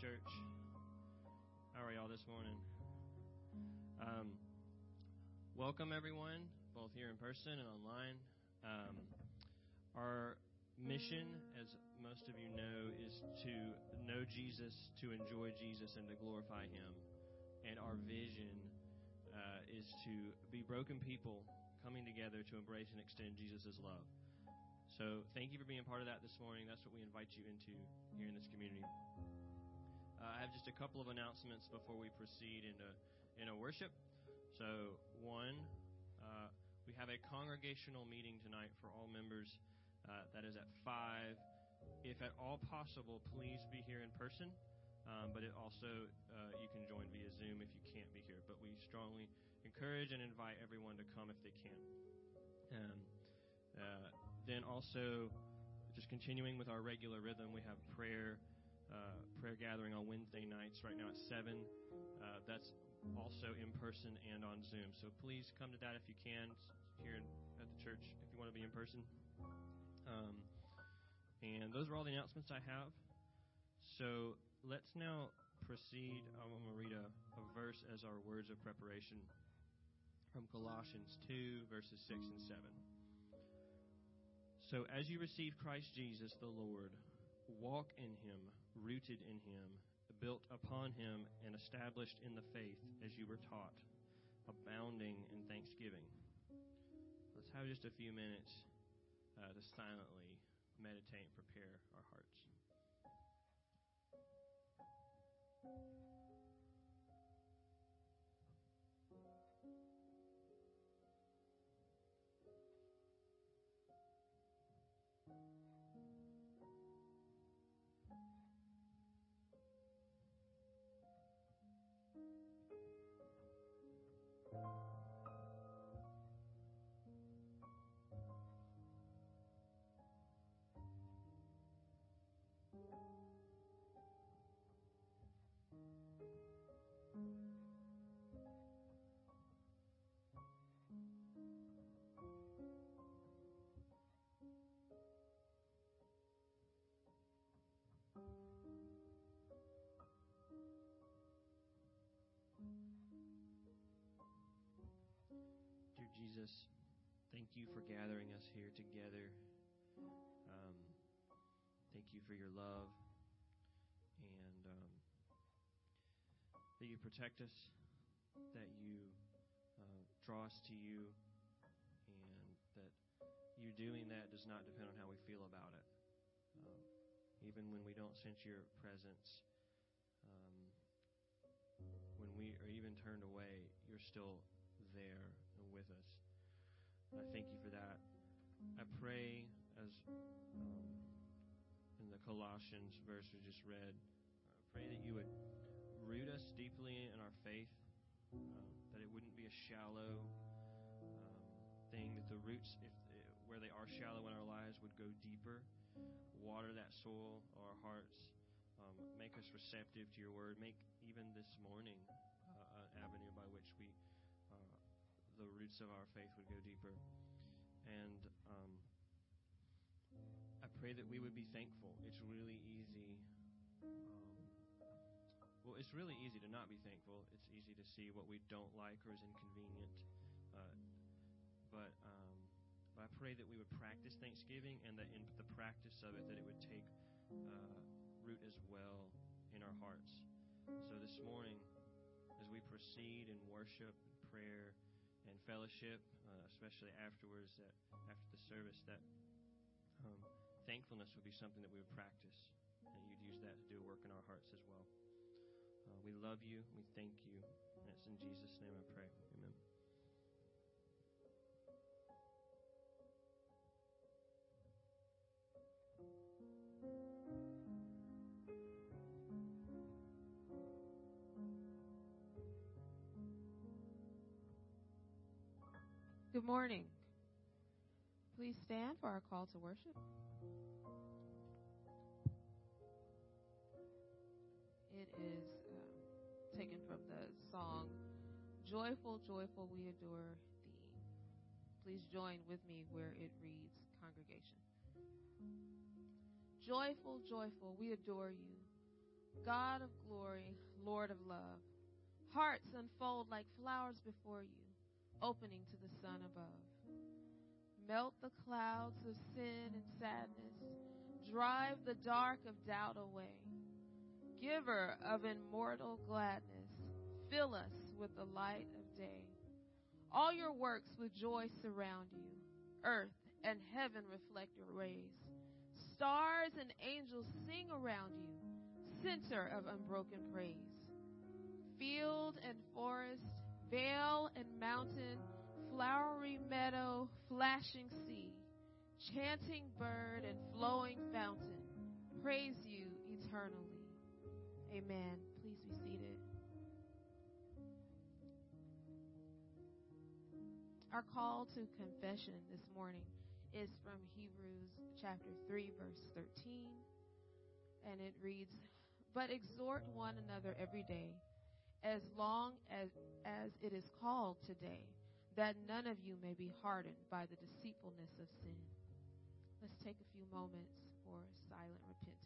Church. How are y'all this morning? Um, welcome, everyone, both here in person and online. Um, our mission, as most of you know, is to know Jesus, to enjoy Jesus, and to glorify Him. And our vision uh, is to be broken people coming together to embrace and extend Jesus' love. So, thank you for being part of that this morning. That's what we invite you into here in this community. Uh, I have just a couple of announcements before we proceed into into worship. So, one, uh, we have a congregational meeting tonight for all members. Uh, that is at five. If at all possible, please be here in person. Um, but it also uh, you can join via Zoom if you can't be here. But we strongly encourage and invite everyone to come if they can. Um, uh, then also, just continuing with our regular rhythm, we have prayer uh, prayer gathering on Wednesday nights right now at seven. Uh, that's also in person and on Zoom. So please come to that if you can here at the church if you want to be in person. Um, and those are all the announcements I have. So let's now proceed. I'm going to read a, a verse as our words of preparation from Colossians 2, verses 6 and 7. So as you receive Christ Jesus the Lord, walk in him, rooted in him, built upon him, and established in the faith as you were taught, abounding in thanksgiving. Let's have just a few minutes uh, to silently meditate and prepare our Jesus, thank you for gathering us here together. Um, thank you for your love and um, that you protect us, that you uh, draw us to you, and that you doing that does not depend on how we feel about it. Uh, even when we don't sense your presence, um, when we are even turned away, you're still there with us. I thank you for that. I pray as um, in the Colossians verse we just read, I pray that you would root us deeply in our faith, uh, that it wouldn't be a shallow um, thing, that the roots, if where they are shallow in our lives, would go deeper, water that soil, our hearts, um, make us receptive to your word, make even this morning uh, an avenue by which we uh, the roots of our faith would go deeper. And um, I pray that we would be thankful. It's really easy. Um, well, it's really easy to not be thankful. It's easy to see what we don't like or is inconvenient. Uh, but um, but I pray that we would practice Thanksgiving, and that in the practice of it, that it would take uh, root as well in our hearts. So this morning, as we proceed in worship and prayer and fellowship, uh, especially afterwards, that after the service, that um, thankfulness would be something that we would practice, and you'd use that to do work in our hearts as well. Uh, we love you. We thank you. And it's in Jesus' name I pray. Good morning. Please stand for our call to worship. It is uh, taken from the song Joyful, Joyful, We Adore Thee. Please join with me where it reads Congregation. Joyful, joyful, we adore you. God of glory, Lord of love. Hearts unfold like flowers before you, opening to the sun above. Melt the clouds of sin and sadness, drive the dark of doubt away. Giver of immortal gladness, fill us with the light of day. All your works with joy surround you. Earth and heaven reflect your rays. Stars and angels sing around you, center of unbroken praise. Field and forest, vale and mountain, flowery meadow, flashing sea, chanting bird and flowing fountain, praise you eternally. Amen. Please be seated. Our call to confession this morning is from Hebrews chapter 3, verse 13. And it reads, But exhort one another every day, as long as, as it is called today, that none of you may be hardened by the deceitfulness of sin. Let's take a few moments for silent repentance.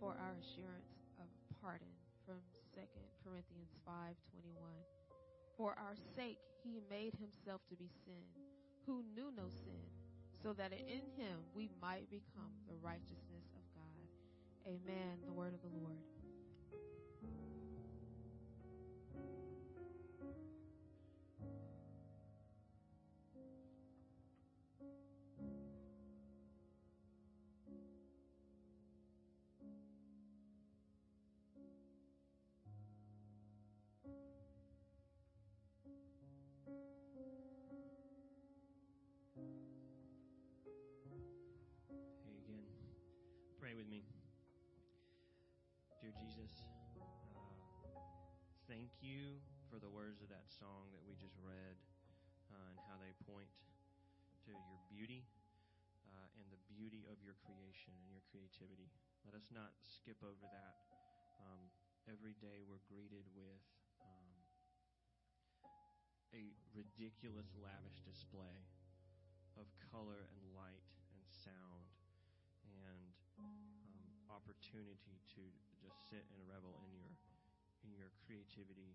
For our assurance of pardon from 2 Corinthians 5:21. For our sake he made himself to be sin, who knew no sin, so that in him we might become the righteousness of God. Amen. The word of the Lord. Pray with me. Dear Jesus, uh, thank you for the words of that song that we just read uh, and how they point to your beauty uh, and the beauty of your creation and your creativity. Let us not skip over that. Um, every day we're greeted with um, a ridiculous, lavish display of color and light and sound opportunity to just sit and revel in your in your creativity,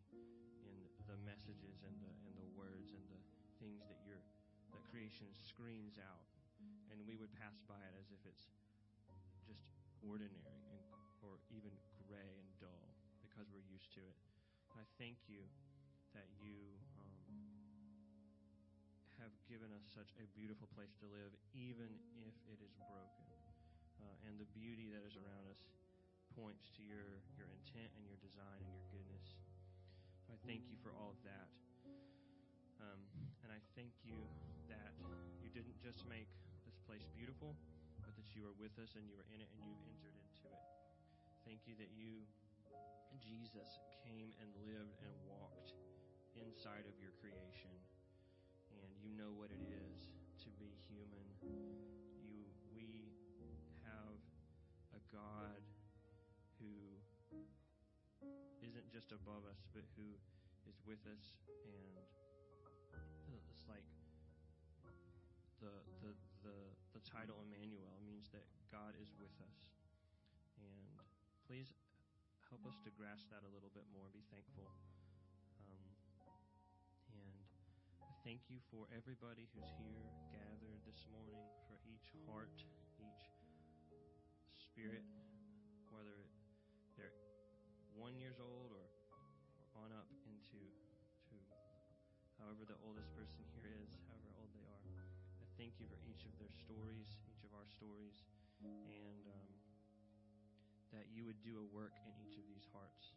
in the messages and the and the words and the things that your that creation screams out, and we would pass by it as if it's just ordinary and or even gray and dull because we're used to it. I thank you that you um, have given us such a beautiful place to live, even if it is broken. Uh, and the beauty that is around us points to your, your intent and your design and your goodness. I thank you for all of that. Um, and I thank you that you didn't just make this place beautiful, but that you are with us and you are in it and you've entered into it. Thank you that you, Jesus, came and lived and walked inside of your creation and you know what it is to be human. God who isn't just above us, but who is with us, and it's like the the the, the title Emmanuel means that God is with us, and please help us to grasp that a little bit more. Be thankful. Um, and thank you for everybody who's here gathered this morning, for each heart, each spirit, whether they're one years old or, or on up into to however the oldest person here is, however old they are. I thank you for each of their stories, each of our stories, and um, that you would do a work in each of these hearts,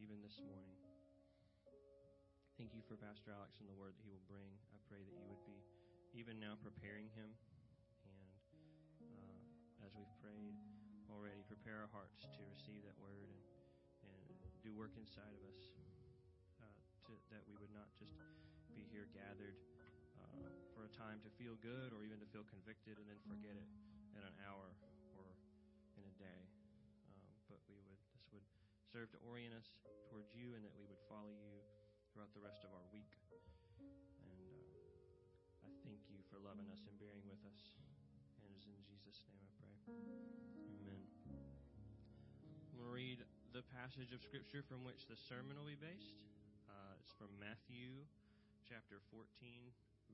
even this morning. Thank you for Pastor Alex and the word that he will bring. I pray that you would be even now preparing him. And uh, as we've prayed already, prepare our hearts to receive that word and, and do work inside of us uh, to, that we would not just be here gathered uh, for a time to feel good or even to feel convicted and then forget it in an hour or in a day. Um, but we would this would serve to orient us towards you and that we would follow you throughout the rest of our week. And uh, I thank you for loving us and bearing with us. Is in Jesus' name I pray. Amen. I'm going to read the passage of Scripture from which the sermon will be based. Uh, it's from Matthew chapter 14,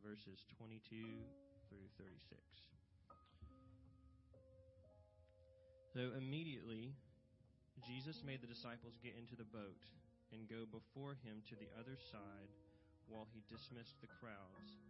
verses 22 through 36. So immediately, Jesus made the disciples get into the boat and go before him to the other side while he dismissed the crowds.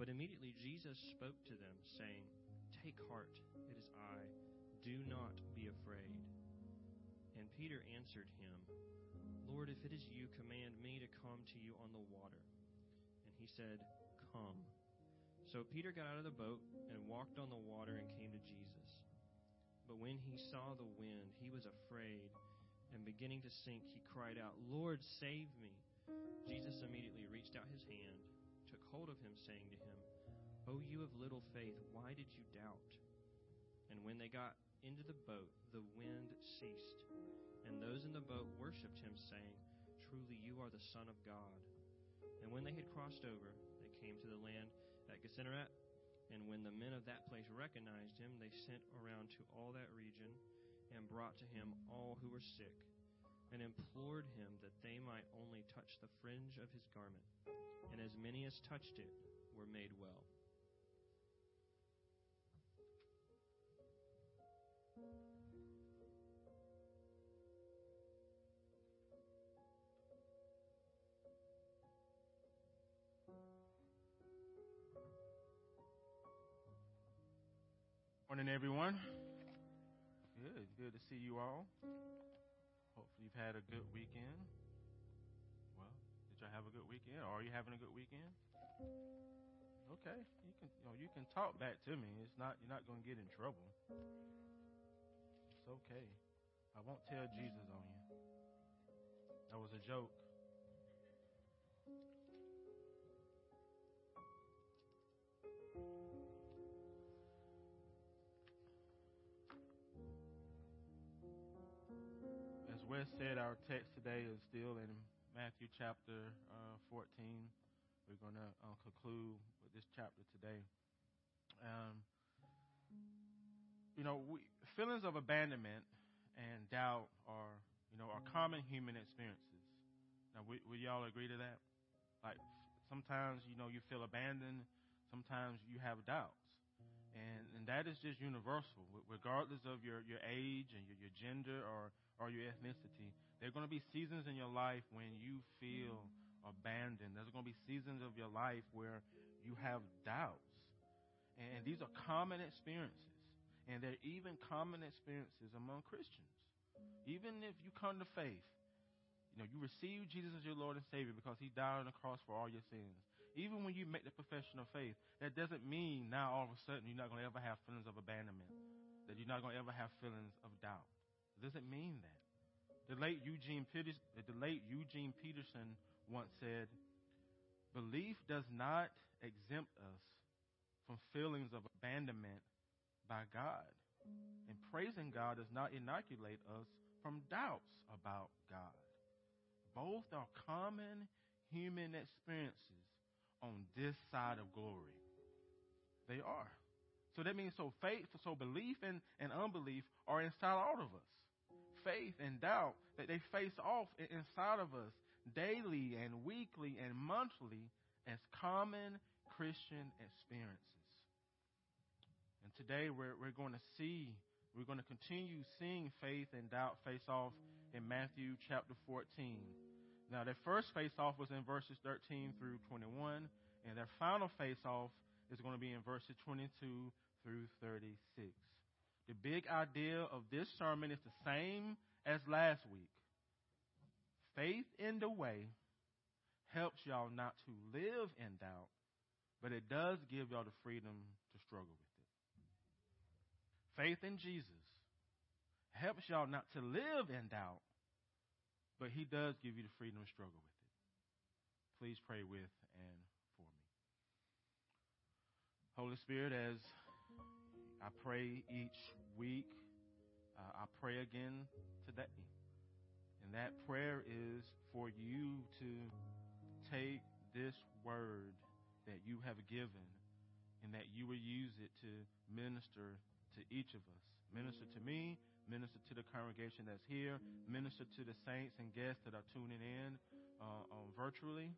But immediately Jesus spoke to them, saying, Take heart, it is I. Do not be afraid. And Peter answered him, Lord, if it is you, command me to come to you on the water. And he said, Come. So Peter got out of the boat and walked on the water and came to Jesus. But when he saw the wind, he was afraid and beginning to sink, he cried out, Lord, save me. Jesus immediately reached out his hand, took hold of him, saying to him, O you of little faith, why did you doubt? And when they got into the boat, the wind ceased, and those in the boat worshipped him, saying, Truly you are the Son of God. And when they had crossed over, they came to the land at Gennesaret. And when the men of that place recognized him, they sent around to all that region and brought to him all who were sick, and implored him that they might only touch the fringe of his garment. And as many as touched it were made well. Morning, everyone. Good. Good to see you all. Hopefully you've had a good weekend. Well, did y'all have a good weekend? Or are you having a good weekend? Okay. You can you know you can talk back to me. It's not you're not gonna get in trouble. It's okay. I won't tell Jesus on you. That was a joke. Wes said, our text today is still in Matthew chapter uh, 14. We're going to uh, conclude with this chapter today. Um, you know, we, feelings of abandonment and doubt are, you know, are common human experiences. Now, would, would y'all agree to that? Like, sometimes, you know, you feel abandoned. Sometimes you have doubts. And, and that is just universal, regardless of your, your age and your, your gender or or your ethnicity. There are going to be seasons in your life when you feel abandoned. There's going to be seasons of your life where you have doubts. And these are common experiences. And they're even common experiences among Christians. Even if you come to faith, you know, you receive Jesus as your Lord and Savior because He died on the cross for all your sins. Even when you make the profession of faith, that doesn't mean now all of a sudden you're not going to ever have feelings of abandonment, that you're not going to ever have feelings of doubt. It doesn't mean that. The late Eugene Peterson, the late Eugene Peterson once said, "Belief does not exempt us from feelings of abandonment by God, and praising God does not inoculate us from doubts about God. Both are common human experiences on this side of glory. They are. So that means so faith, so belief and, and unbelief are inside all of us faith and doubt that they face off inside of us daily and weekly and monthly as common Christian experiences. And today we're, we're going to see, we're going to continue seeing faith and doubt face off in Matthew chapter 14. Now, their first face off was in verses 13 through 21, and their final face off is going to be in verses 22 through 36. The big idea of this sermon is the same as last week. Faith in the way helps y'all not to live in doubt, but it does give y'all the freedom to struggle with it. Faith in Jesus helps y'all not to live in doubt, but he does give you the freedom to struggle with it. Please pray with and for me. Holy Spirit, as I pray each week, uh, I pray again today. And that prayer is for you to take this word that you have given and that you will use it to minister to each of us. Minister to me, minister to the congregation that's here, minister to the saints and guests that are tuning in uh, um, virtually.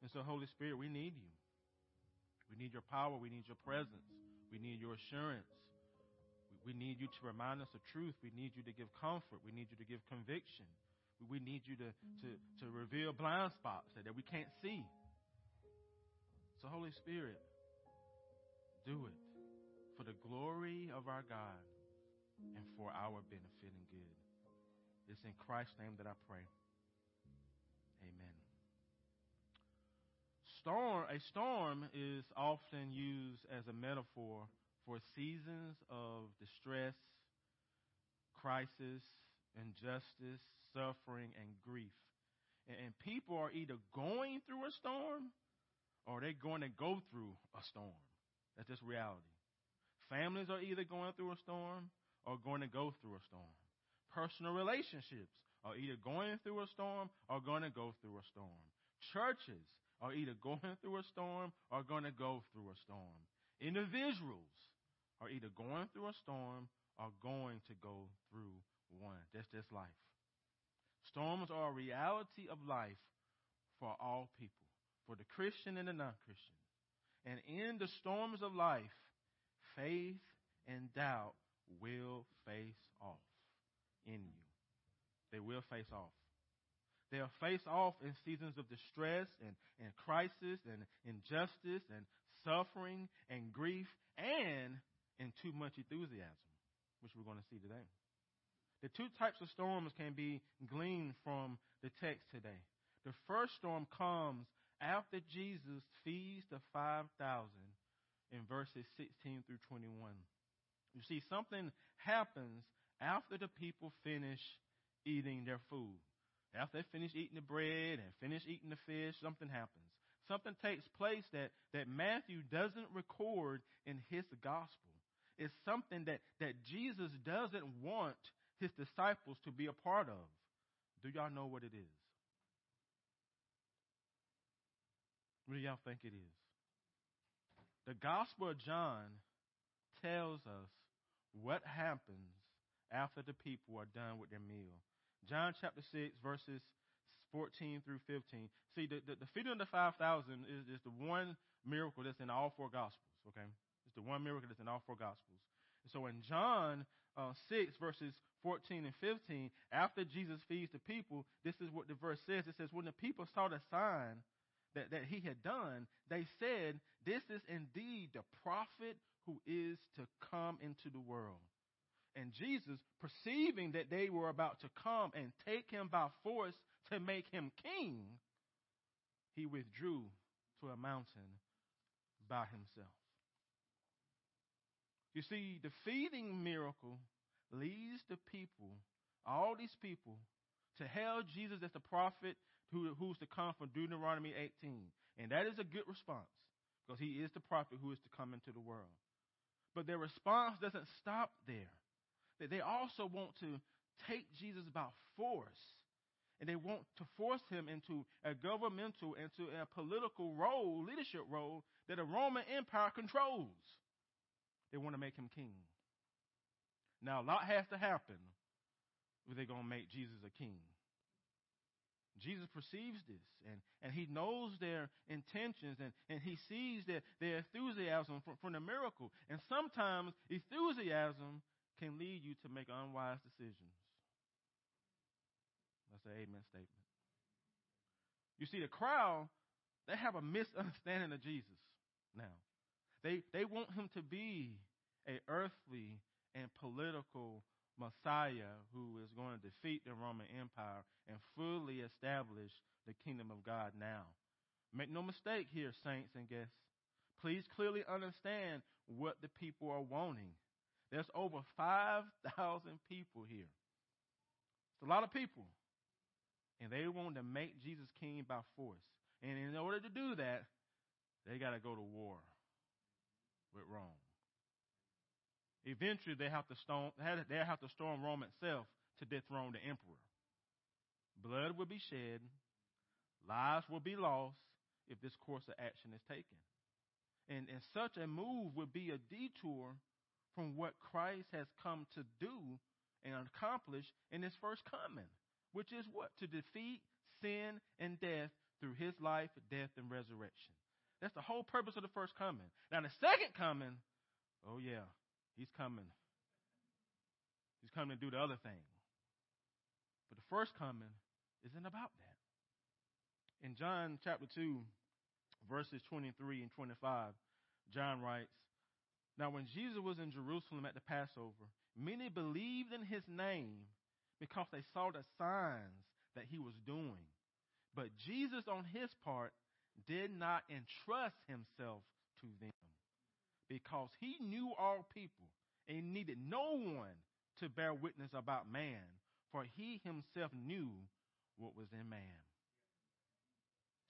And so, Holy Spirit, we need you. We need your power. We need your presence. We need your assurance. We, need you to remind us of truth. We need you to give comfort. We need you to give conviction. We, need you to, to, to reveal blind spots that we can't see. So, Holy Spirit, do it for the glory of our God and for our benefit and good. It's in Christ's name that I pray. Amen. Storm, a storm is often used as a metaphor for seasons of distress, crisis, injustice, suffering, and grief. And, and people are either going through a storm or they're going to go through a storm. That's just reality. Families are either going through a storm are going to go through a storm. Personal relationships are either going through a storm or going to go through a storm. Churches are either going through a storm or going to go through a storm. Individuals are either going through a storm or going to go through one. That's just life. Storms are a reality of life for all people, for the Christian and the non Christian. And in the storms of life, faith and doubt will face off in you. They will face off. They'll face off in seasons of distress and, and crisis and injustice and suffering and grief and in too much enthusiasm, which we're going to see today. The two types of storms can be gleaned from the text today. The first storm comes after Jesus feeds the 5,000 in verses 16 through 21. You see, something happens after the people finish eating their food. After they finish eating the bread and finish eating the fish, something happens. Something takes place that, that Matthew doesn't record in his gospel. It's something that, that Jesus doesn't want his disciples to be a part of. Do y'all know what it is? What do y'all think it is? The Gospel of John tells us what happens after the people are done with their meal. John chapter 6, verses 14 through 15. See, the, the, the feeding of the 5,000 is, is the one miracle that's in all four Gospels, okay? It's the one miracle that's in all four Gospels. So in John uh, 6, verses 14 and 15, after Jesus feeds the people, this is what the verse says. It says, When the people saw the sign that, that he had done, they said, This is indeed the prophet who is to come into the world. And Jesus, perceiving that they were about to come and take him by force to make him king, he withdrew to a mountain by himself. You see, the feeding miracle leads the people, all these people, to hail Jesus as the prophet who, who's to come from Deuteronomy 18. And that is a good response because he is the prophet who is to come into the world. But their response doesn't stop there. They also want to take Jesus by force. And they want to force him into a governmental, into a political role, leadership role that a Roman Empire controls. They want to make him king. Now, a lot has to happen if they're going to make Jesus a king. Jesus perceives this and, and he knows their intentions and, and he sees their, their enthusiasm for, from the miracle. And sometimes enthusiasm can lead you to make unwise decisions. That's an amen statement. You see, the crowd, they have a misunderstanding of Jesus now. They, they want him to be a earthly and political Messiah who is going to defeat the Roman Empire and fully establish the kingdom of God now. Make no mistake here, saints and guests. Please clearly understand what the people are wanting. There's over 5,000 people here. It's a lot of people. And they want to make Jesus king by force. And in order to do that, they got to go to war with Rome. Eventually, they have to storm, they have to storm Rome itself to dethrone the emperor. Blood will be shed, lives will be lost if this course of action is taken. And, and such a move would be a detour from what Christ has come to do and accomplish in his first coming, which is what? To defeat sin and death through his life, death, and resurrection. That's the whole purpose of the first coming. Now, the second coming, oh, yeah, He's coming. He's coming to do the other thing. But the first coming isn't about that. In John chapter 2, verses 23 and 25, John writes, Now when Jesus was in Jerusalem at the Passover, many believed in his name because they saw the signs that he was doing. But Jesus, on his part, did not entrust himself to them because he knew all people and needed no one to bear witness about man, for he himself knew what was in man.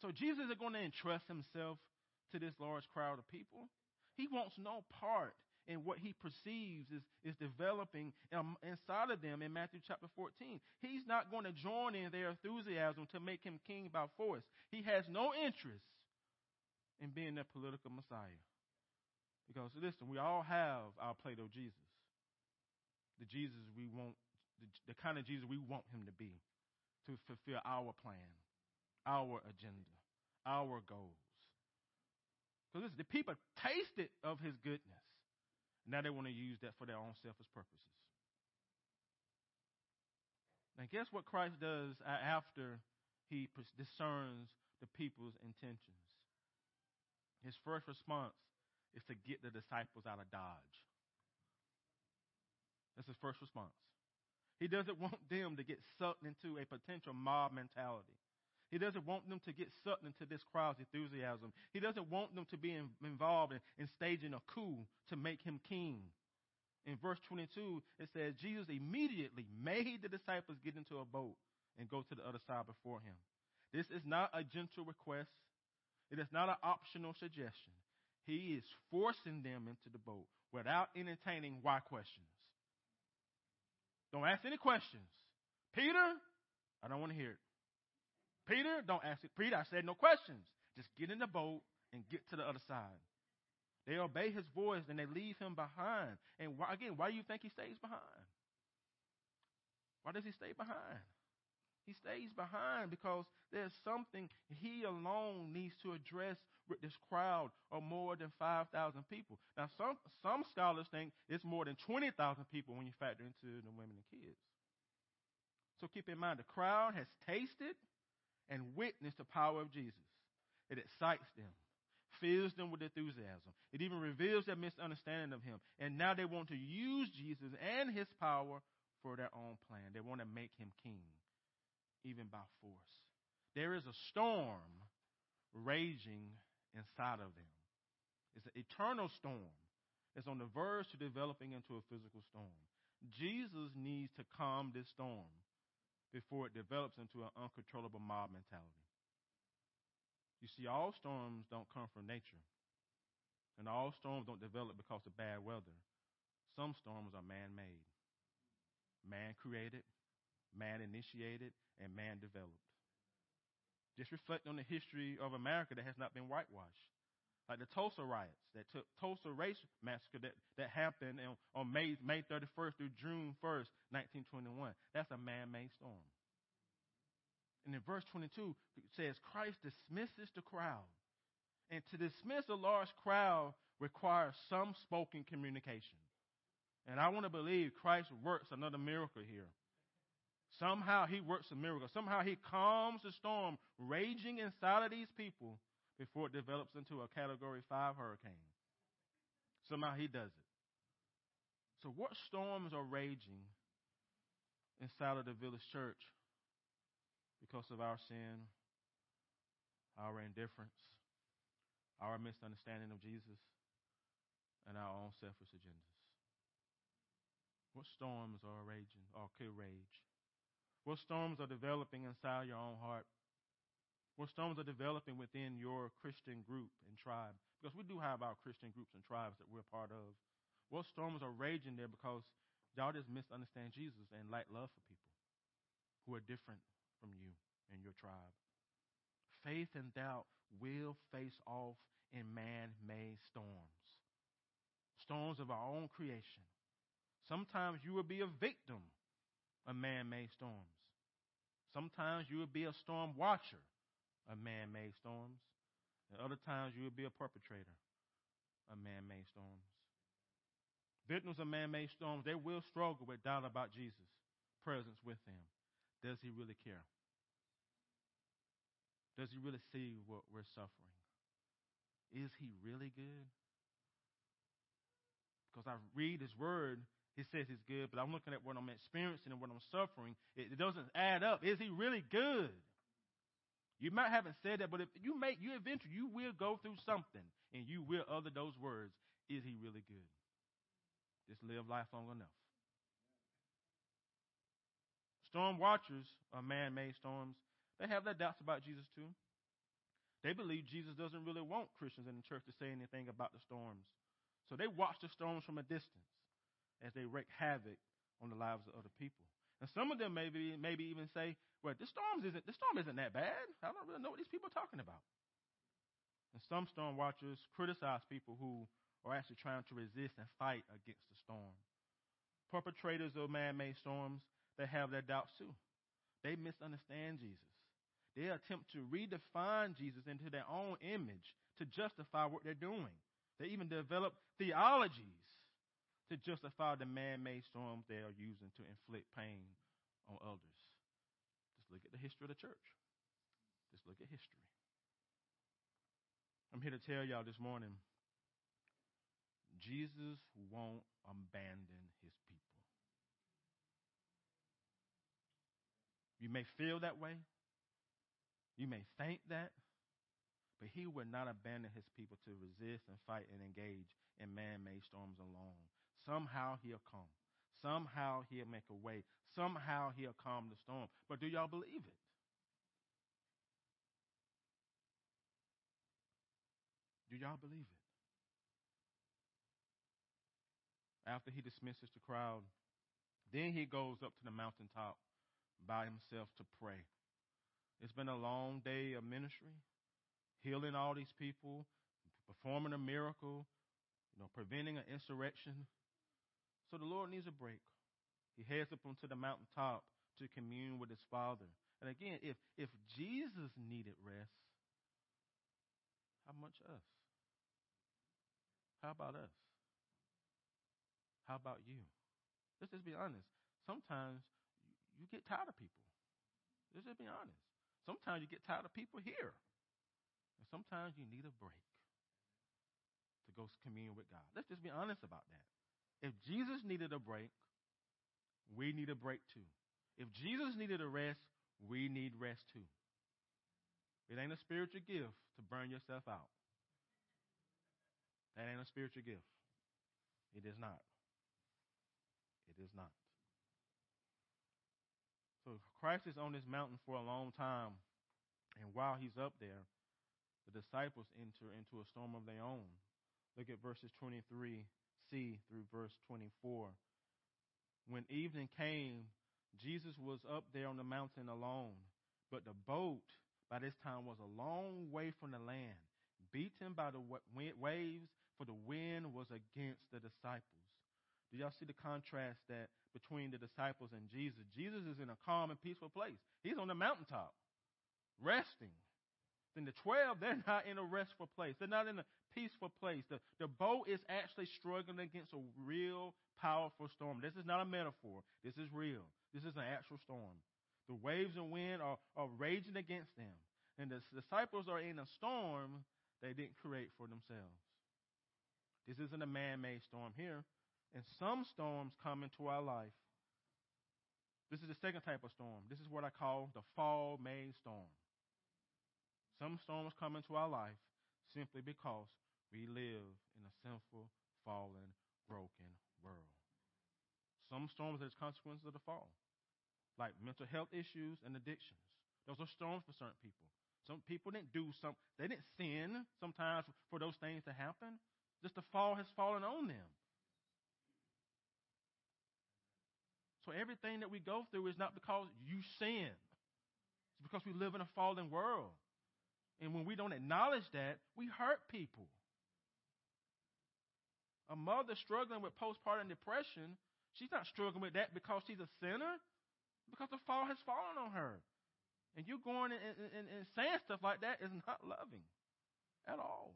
So Jesus is going to entrust himself to this large crowd of people. He wants no part in what he perceives is, is developing um, inside of them in Matthew chapter 14. He's not going to join in their enthusiasm to make him king by force. He has no interest in being their political Messiah. Because listen, we all have our Play-Doh Jesus. The Jesus we want, the, the kind of Jesus we want him to be to fulfill our plan, our agenda, our goals. Because listen, the people tasted of his goodness. Now they want to use that for their own selfish purposes. Now, guess what Christ does after he discerns the people's intentions? His first response is to get the disciples out of Dodge. That's his first response. He doesn't want them to get sucked into a potential mob mentality. He doesn't want them to get sucked into this crowd's enthusiasm. He doesn't want them to be in, involved in, in staging a coup to make him king. In verse 22, it says, Jesus immediately made the disciples get into a boat and go to the other side before him. This is not a gentle request. It is not an optional suggestion. He is forcing them into the boat without entertaining why questions. Don't ask any questions. Peter, I don't want to hear it. Peter, don't ask it. Peter, I said no questions. Just get in the boat and get to the other side. They obey his voice and they leave him behind. And why, again, why do you think he stays behind? Why does he stay behind? He stays behind because there's something he alone needs to address with this crowd of more than 5,000 people. Now, some, some scholars think it's more than 20,000 people when you factor into the women and kids. So keep in mind, the crowd has tasted and witnessed the power of Jesus. It excites them, fills them with enthusiasm. It even reveals their misunderstanding of him. And now they want to use Jesus and his power for their own plan. They want to make him king even by force. There is a storm raging inside of them. It's an eternal storm. It's on the verge to developing into a physical storm. Jesus needs to calm this storm before it develops into an uncontrollable mob mentality. You see, all storms don't come from nature, and all storms don't develop because of bad weather. Some storms are man made, man created, man initiated, and man developed. Just reflect on the history of America that has not been whitewashed. Like the Tulsa riots, that took Tulsa race massacre that, that happened on, on May, May 31st through June 1st, 1921. That's a man made storm. And in verse 22, it says, Christ dismisses the crowd. And to dismiss a large crowd requires some spoken communication. And I want to believe Christ works another miracle here. Somehow he works a miracle. Somehow he calms the storm raging inside of these people before it develops into a category five hurricane. Somehow he does it. So, what storms are raging inside of the village church because of our sin, our indifference, our misunderstanding of Jesus, and our own selfish agendas? What storms are raging or could rage? What storms are developing inside your own heart? What storms are developing within your Christian group and tribe? Because we do have our Christian groups and tribes that we're part of. What storms are raging there because y'all just misunderstand Jesus and lack love for people who are different from you and your tribe? Faith and doubt will face off in man made storms, storms of our own creation. Sometimes you will be a victim of man made storms. Sometimes you will be a storm watcher of man made storms. And other times you will be a perpetrator of man made storms. Victims of man made storms, they will struggle with doubt about Jesus' presence with them. Does he really care? Does he really see what we're suffering? Is he really good? Because I read his word, he says he's good, but I'm looking at what I'm experiencing and what I'm suffering. It, it doesn't add up. Is he really good? You might haven't said that, but if you make you eventually you will go through something and you will utter those words. Is he really good? Just live life long enough. Storm watchers are man made storms. They have their doubts about Jesus too. They believe Jesus doesn't really want Christians in the church to say anything about the storms. So they watch the storms from a distance as they wreak havoc on the lives of other people. And some of them maybe maybe even say, well, the storms isn't the storm isn't that bad. I don't really know what these people are talking about. And some storm watchers criticize people who are actually trying to resist and fight against the storm. Perpetrators of man-made storms, they have their doubts too. They misunderstand Jesus. They attempt to redefine Jesus into their own image to justify what they're doing. They even develop theologies to justify the man-made storms they are using to inflict pain on others. Just look at the history of the church. Just look at history. I'm here to tell y'all this morning Jesus won't abandon his people. You may feel that way. You may think that. But he will not abandon his people to resist and fight and engage in man made storms alone. Somehow he'll come. Somehow he'll make a way. Somehow he'll calm the storm. But do y'all believe it? Do y'all believe it? After he dismisses the crowd, then he goes up to the mountaintop by himself to pray. It's been a long day of ministry, healing all these people, performing a miracle, you know, preventing an insurrection. So the Lord needs a break. He heads up onto the mountaintop to commune with his Father. And again, if if Jesus needed rest, how much us? How about us? How about you? Let's just be honest. Sometimes you get tired of people. Let's just be honest. Sometimes you get tired of people here. And sometimes you need a break to go commune with God. Let's just be honest about that. If Jesus needed a break, we need a break too. If Jesus needed a rest, we need rest too. It ain't a spiritual gift to burn yourself out. That ain't a spiritual gift. It is not. It is not. So Christ is on this mountain for a long time. And while he's up there, the disciples enter into a storm of their own. Look at verses 23c through verse 24. When evening came, Jesus was up there on the mountain alone, but the boat by this time was a long way from the land, beaten by the waves, for the wind was against the disciples. Do y'all see the contrast that between the disciples and Jesus? Jesus is in a calm and peaceful place. He's on the mountaintop. resting. Then the 12, they're not in a restful place. They're not in a peaceful place. The, the boat is actually struggling against a real powerful storm. This is not a metaphor. This is real. This is an actual storm. The waves and wind are, are raging against them. And the disciples are in a storm they didn't create for themselves. This isn't a man made storm here. And some storms come into our life. This is the second type of storm. This is what I call the fall made storm. Some storms come into our life simply because we live in a sinful, fallen, broken world. Some storms are consequences of the fall, like mental health issues and addictions. Those are storms for certain people. Some people didn't do some, they didn't sin sometimes for those things to happen. Just the fall has fallen on them. So everything that we go through is not because you sin. It's because we live in a fallen world. And when we don't acknowledge that, we hurt people. A mother struggling with postpartum depression, she's not struggling with that because she's a sinner, because the fall has fallen on her. And you going and, and, and saying stuff like that is not loving at all.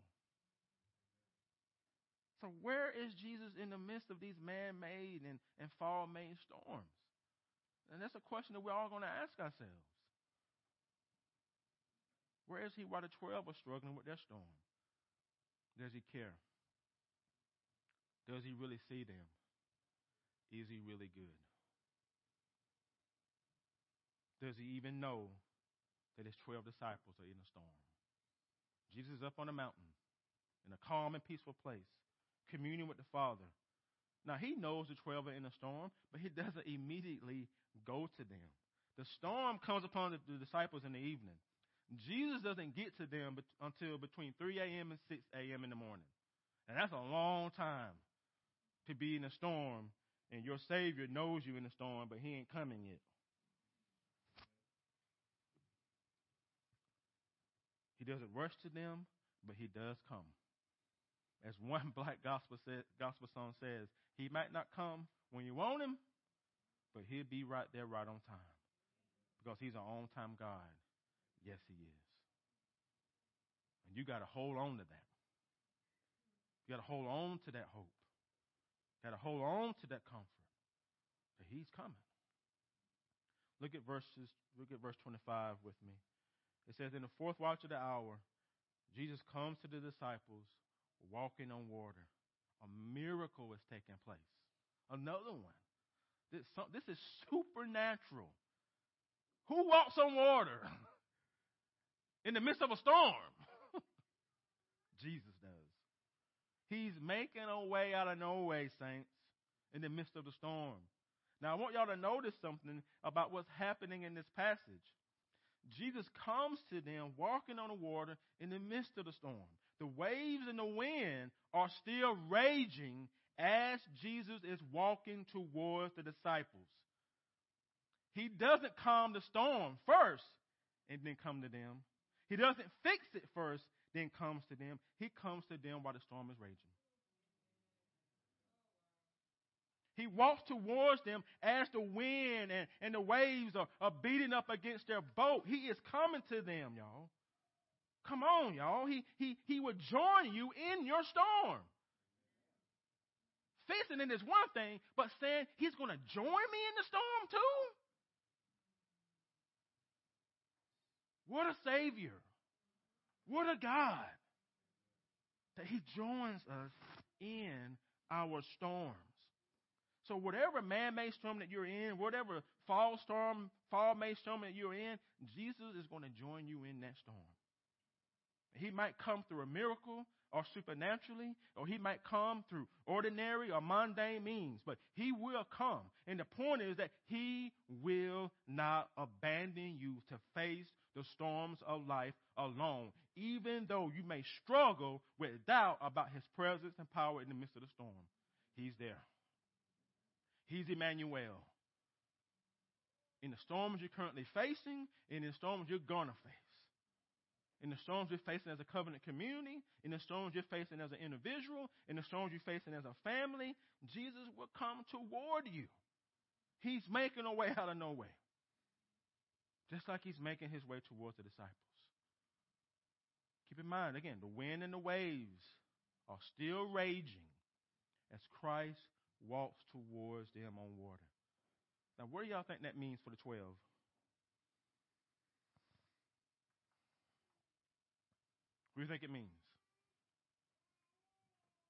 So, where is Jesus in the midst of these man made and, and fall made storms? And that's a question that we're all going to ask ourselves. Where is he while the 12 are struggling with their storm? Does he care? Does he really see them? Is he really good? Does he even know that his 12 disciples are in a storm? Jesus is up on a mountain in a calm and peaceful place communing with the Father. Now, he knows the 12 are in a storm, but he doesn't immediately go to them. The storm comes upon the, the disciples in the evening. Jesus doesn't get to them until between 3 a.m. and 6 a.m. in the morning. And that's a long time to be in a storm, and your Savior knows you in the storm, but he ain't coming yet. He doesn't rush to them, but he does come. As one black gospel gospel song says, he might not come when you want him, but he'll be right there right on time. Because he's an on time God. Yes, he is. And you got to hold on to that. You got to hold on to that hope. Got to hold on to that comfort that he's coming. Look at verses, look at verse 25 with me. It says, In the fourth watch of the hour, Jesus comes to the disciples walking on water. A miracle is taking place. Another one. This, this is supernatural. Who walks on water in the midst of a storm? Jesus does. He's making a way out of no way, saints, in the midst of the storm. Now, I want y'all to notice something about what's happening in this passage. Jesus comes to them walking on the water in the midst of the storm. The waves and the wind are still raging as Jesus is walking towards the disciples. He doesn't calm the storm first and then come to them. He doesn't fix it first, then comes to them. He comes to them while the storm is raging. He walks towards them as the wind and, and the waves are, are beating up against their boat. He is coming to them, y'all. Come on, y'all. He, he, he would join you in your storm. Facing it is one thing, but saying he's going to join me in the storm too? What a Savior. What a God. That he joins us in our storms. So whatever man-made storm that you're in, whatever fall storm, fall-made storm that you're in, Jesus is going to join you in that storm. He might come through a miracle or supernaturally, or he might come through ordinary or mundane means, but he will come. And the point is that he will not abandon you to face the storms of life alone, even though you may struggle with doubt about his presence and power in the midst of the storm. He's there. He's Emmanuel. In the storms you're currently facing, in the storms you're going to face in the storms you're facing as a covenant community, in the storms you're facing as an individual, in the storms you're facing as a family, Jesus will come toward you. He's making a way out of no way. Just like he's making his way towards the disciples. Keep in mind, again, the wind and the waves are still raging as Christ walks towards them on water. Now, what do y'all think that means for the 12? What do you think it means?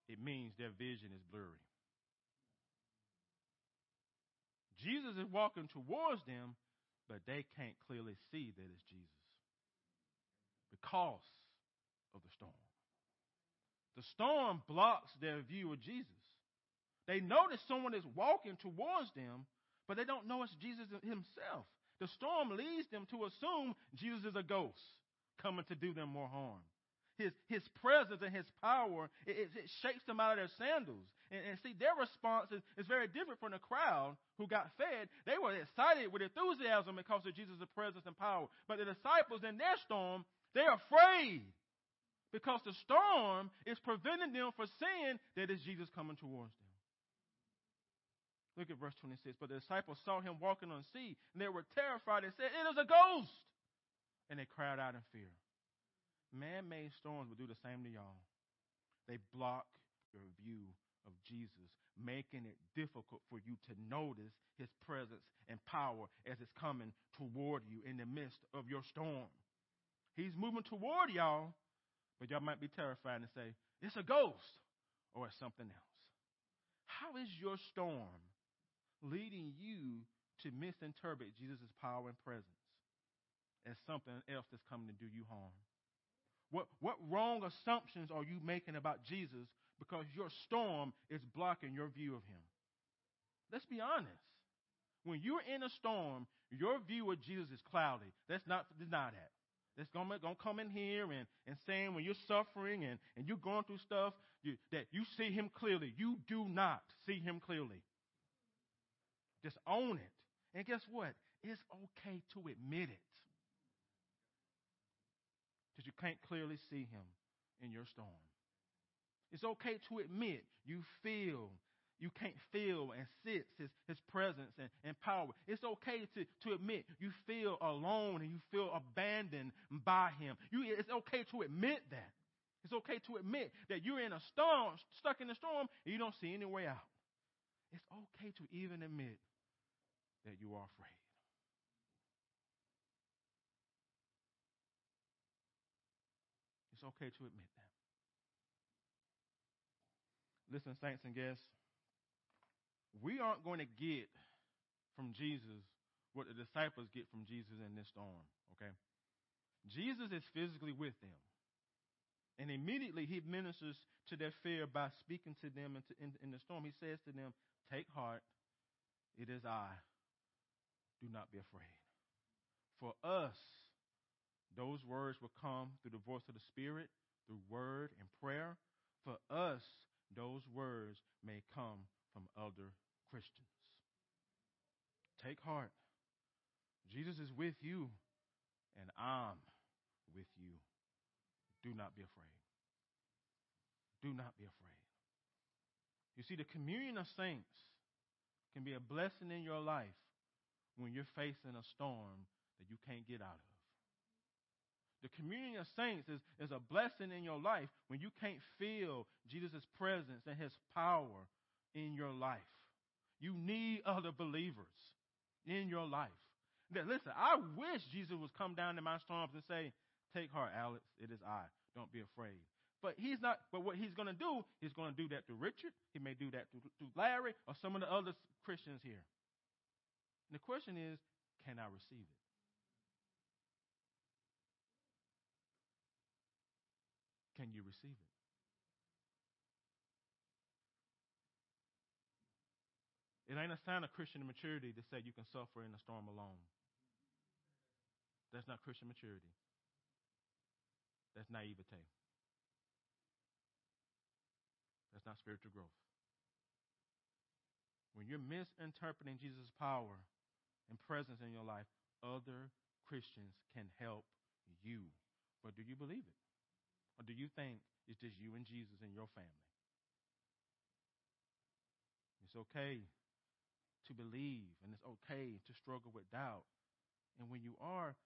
It means their vision is blurry. Jesus is walking towards them, but they can't clearly see that it's Jesus because of the storm. The storm blocks their view of Jesus. They notice someone is walking towards them, but they don't know it's Jesus himself. The storm leads them to assume Jesus is a ghost coming to do them more harm. His, his presence and his power, it, it shakes them out of their sandals. And, and see, their response is, is, very different from the crowd who got fed. They were excited with enthusiasm because of Jesus' presence and power. But the disciples in their storm, they're afraid because the storm is preventing them from seeing that it's Jesus coming towards them. Look at verse 26. But the disciples saw him walking on sea, and they were terrified and said, It is a ghost! And they cried out in fear. Man made storms will do the same to y'all. They block your view of Jesus, making it difficult for you to notice his presence and power as it's coming toward you in the midst of your storm. He's moving toward y'all, but y'all might be terrified and say, It's a ghost or it's something else. How is your storm leading you to misinterpret Jesus' power and presence as something else that's coming to do you harm? What, what wrong assumptions are you making about Jesus because your storm is blocking your view of him? Let's be honest. When you're in a storm, your view of Jesus is cloudy. Let's not deny that. That's to gonna come in here and, and saying when you're suffering and, and you're going through stuff you, that you see him clearly. You do not see him clearly. Just own it. And guess what? It's okay to admit it. Because you can't clearly see him in your storm. It's okay to admit you feel, you can't feel and sense his, his presence and, and power. It's okay to, to admit you feel alone and you feel abandoned by him. You, it's okay to admit that. It's okay to admit that you're in a storm, stuck in a storm, and you don't see any way out. It's okay to even admit that you are afraid. It's okay to admit that. Listen, saints and guests, we aren't going to get from Jesus what the disciples get from Jesus in this storm, okay? Jesus is physically with them. And immediately he ministers to their fear by speaking to them in, the storm. He says to them, Take heart, it is I do not be afraid. For us, those words will come through the voice of the Spirit, through word and prayer. For us, those words may come from other Christians. Take heart. Jesus is with you, and I'm with you. Do not be afraid. Do not be afraid. You see, the communion of saints can be a blessing in your life when you're facing a storm that you can't get out of. The communion of saints is, is a blessing in your life when you can't feel Jesus' presence and his power in your life. You need other believers in your life. Now, listen, I wish Jesus would come down to my storms and say, Take heart, Alex, it is I. Don't be afraid. But he's not. But what he's going to do, he's going to do that to Richard. He may do that to, to Larry or some of the other Christians here. And the question is, can I receive it? Can you receive it? It ain't a sign of Christian maturity to say you can suffer in a storm alone. That's not Christian maturity. That's naivete. That's not spiritual growth. When you're misinterpreting Jesus' power and presence in your life, other Christians can help you. But do you believe it? Or do you think it's just you and Jesus and your family? It's okay to believe and it's okay to struggle with doubt. And when you are,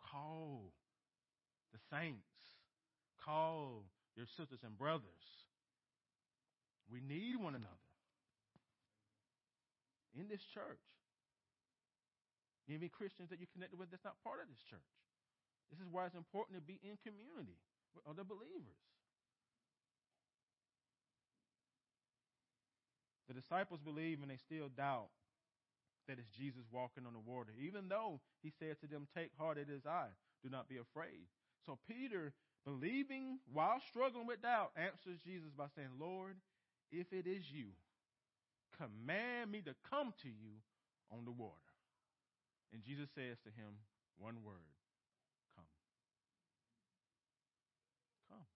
call the saints, call your sisters and brothers. We need one another in this church. Even Christians that you're connected with that's not part of this church. This is why it's important to be in community with other believers. The disciples believe and they still doubt that it's Jesus walking on the water, even though he said to them, Take heart, it is I. Do not be afraid. So Peter, believing while struggling with doubt, answers Jesus by saying, Lord, if it is you, command me to come to you on the water. And Jesus says to him, one word, come. Come.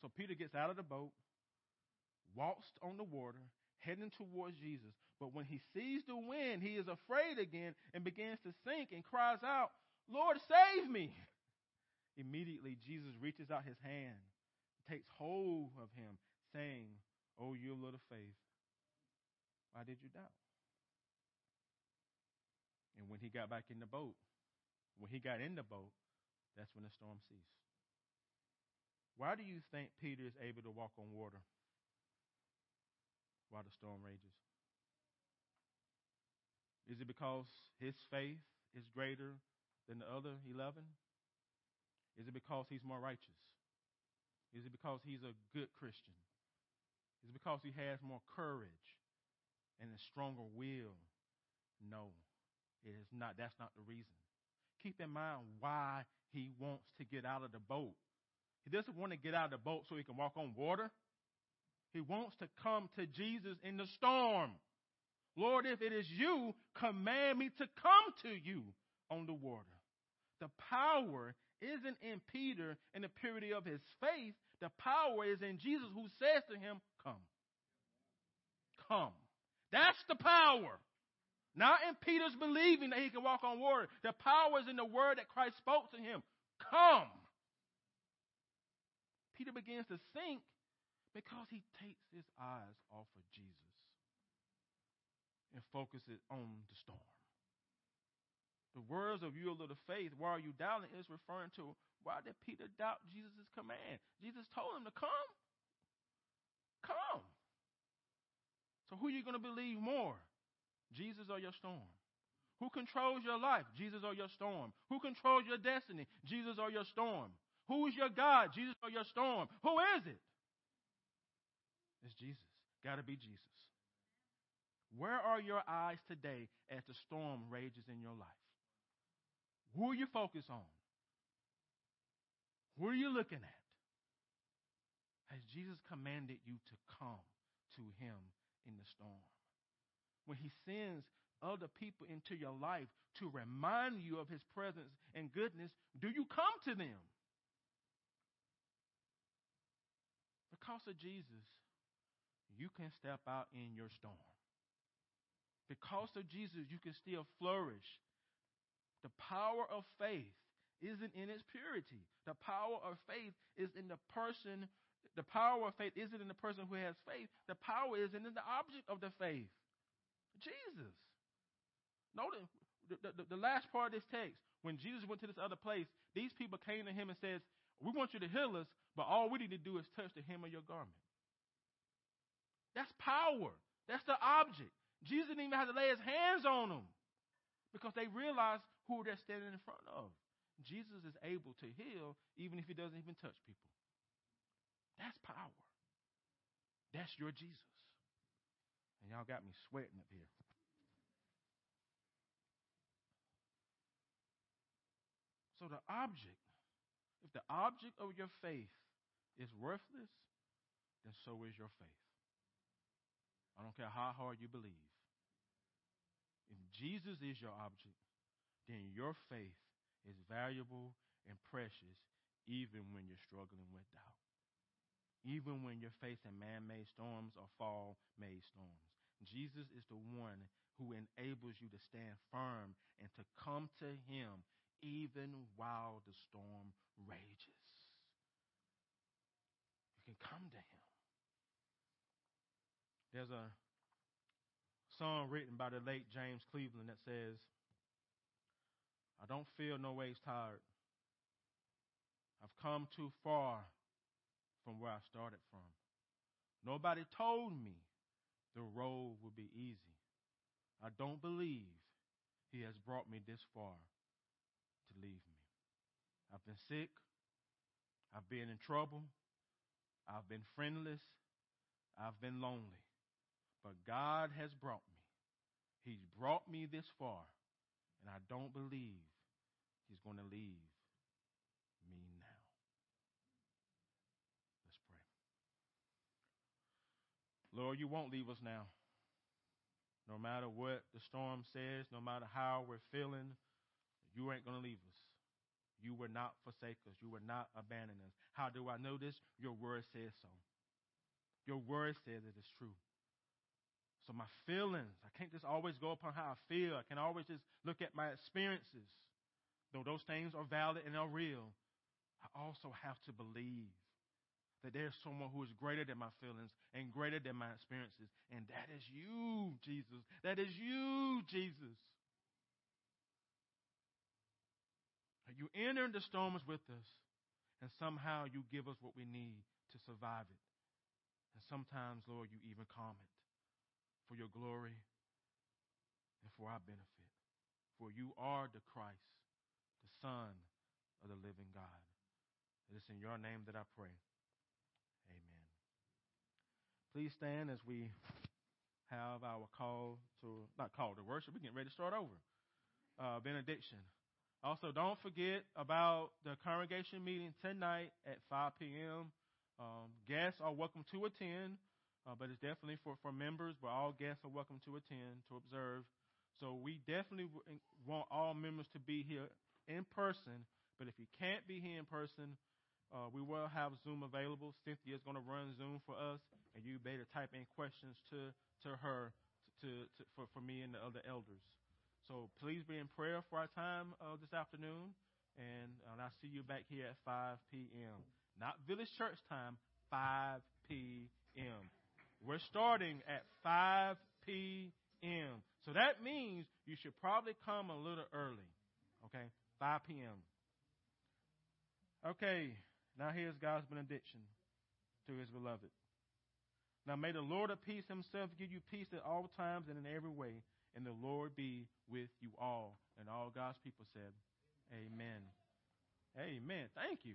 So Peter gets out of the boat, walks on the water, heading towards Jesus. But when he sees the wind, he is afraid again and begins to sink and cries out, Lord, save me. Immediately, Jesus reaches out his hand, takes hold of him, saying, Oh, you little faith, why did you doubt? And when he got back in the boat, when he got in the boat, that's when the storm ceased. Why do you think Peter is able to walk on water? While the storm rages? Is it because his faith is greater than the other 11? Is it because he's more righteous? Is it because he's a good Christian? Is it because he has more courage and a stronger will? No, it is not. That's not the reason. Keep in mind why he wants to get out of the boat. He doesn't want to get out of the boat so he can walk on water. He wants to come to Jesus in the storm. Lord, if it is you, command me to come to you on the water. The power isn't in Peter in the purity of his faith. The power is in Jesus who says to him, Come. Come. That's the power. Not in Peter's believing that he can walk on water. The power is in the word that Christ spoke to him. Come. Peter begins to sink because he takes his eyes off of Jesus and focuses on the storm. The words of you, a little faith, why are you doubting, is referring to why did Peter doubt Jesus' command? Jesus told him to come. Come. So who are you going to believe more? Jesus or your storm? Who controls your life? Jesus or your storm? Who controls your destiny? Jesus or your storm? Who is your God? Jesus or your storm? Who is it? It's Jesus. Got to be Jesus. Where are your eyes today as the storm rages in your life? Who are you focused on? Who are you looking at? Has Jesus commanded you to come to him in the storm? When he sends other people into your life to remind you of his presence and goodness, do you come to them? Because of Jesus, you can step out in your storm. Because of Jesus, you can still flourish. The power of faith isn't in its purity. The power of faith is in the person. The power of faith isn't in the person who has faith. The power is in the object of the faith, Jesus. Notice the, the, the last part of this text. When Jesus went to this other place, these people came to him and says, "We want you to heal us, but all we need to do is touch the hem of your garment." That's power. That's the object. Jesus didn't even have to lay his hands on them because they realized who they're standing in front of. Jesus is able to heal even if he doesn't even touch people. That's power. That's your Jesus. And y'all got me sweating up here. So the object, if the object of your faith is worthless, then so is your faith. I don't care how hard you believe. If Jesus is your object, then your faith is valuable and precious even when you're struggling with doubt. Even when you're facing man made storms or fall made storms. Jesus is the one who enables you to stand firm and to come to him even while the storm rages. You can come to him. There's a song written by the late James Cleveland that says, I don't feel no ways tired. I've come too far from where I started from. Nobody told me the road would be easy. I don't believe He has brought me this far to leave me. I've been sick. I've been in trouble. I've been friendless. I've been lonely. But God has brought me. He's brought me this far. And I don't believe He's going to leave me now. Let's pray. Lord, you won't leave us now. No matter what the storm says, no matter how we're feeling, you ain't going to leave us. You will not forsake us. You will not abandon us. How do I know this? Your word says so. Your word says it is true. So my feelings, I can't just always go upon how I feel. I can always just look at my experiences. Though those things are valid and are real, I also have to believe that there's someone who is greater than my feelings and greater than my experiences. And that is you, Jesus. That is you, Jesus. You enter the storms with us, and somehow you give us what we need to survive it. And sometimes, Lord, you even calm it for your glory and for our benefit. For you are the Christ, the Son of the living God. It is in your name that I pray. Amen. Please stand as we have our call to, not call to worship, we're getting ready to start over. Uh, benediction. Also, don't forget about the congregation meeting tonight at 5 p.m. Um, guests are welcome to attend, uh, but it's definitely for, for members, but all guests are welcome to attend, to observe. So we definitely want all members to be here in person, but if you can't be here in person, uh, we will have Zoom available. Cynthia is going to run Zoom for us, and you better type in questions to, to her to, to, for, for me and the other elders. So please be in prayer for our time uh, this afternoon, and, and I'll see you back here at 5 p.m. Not Village Church time, 5 p.m. We're starting at 5 p.m. So that means you should probably come a little early. Okay? 5 p.m. Okay, now here's God's benediction to his beloved. Now may the Lord of peace himself give you peace at all times and in every way and the Lord be with you all. And all God's people said, Amen. Amen. Thank you.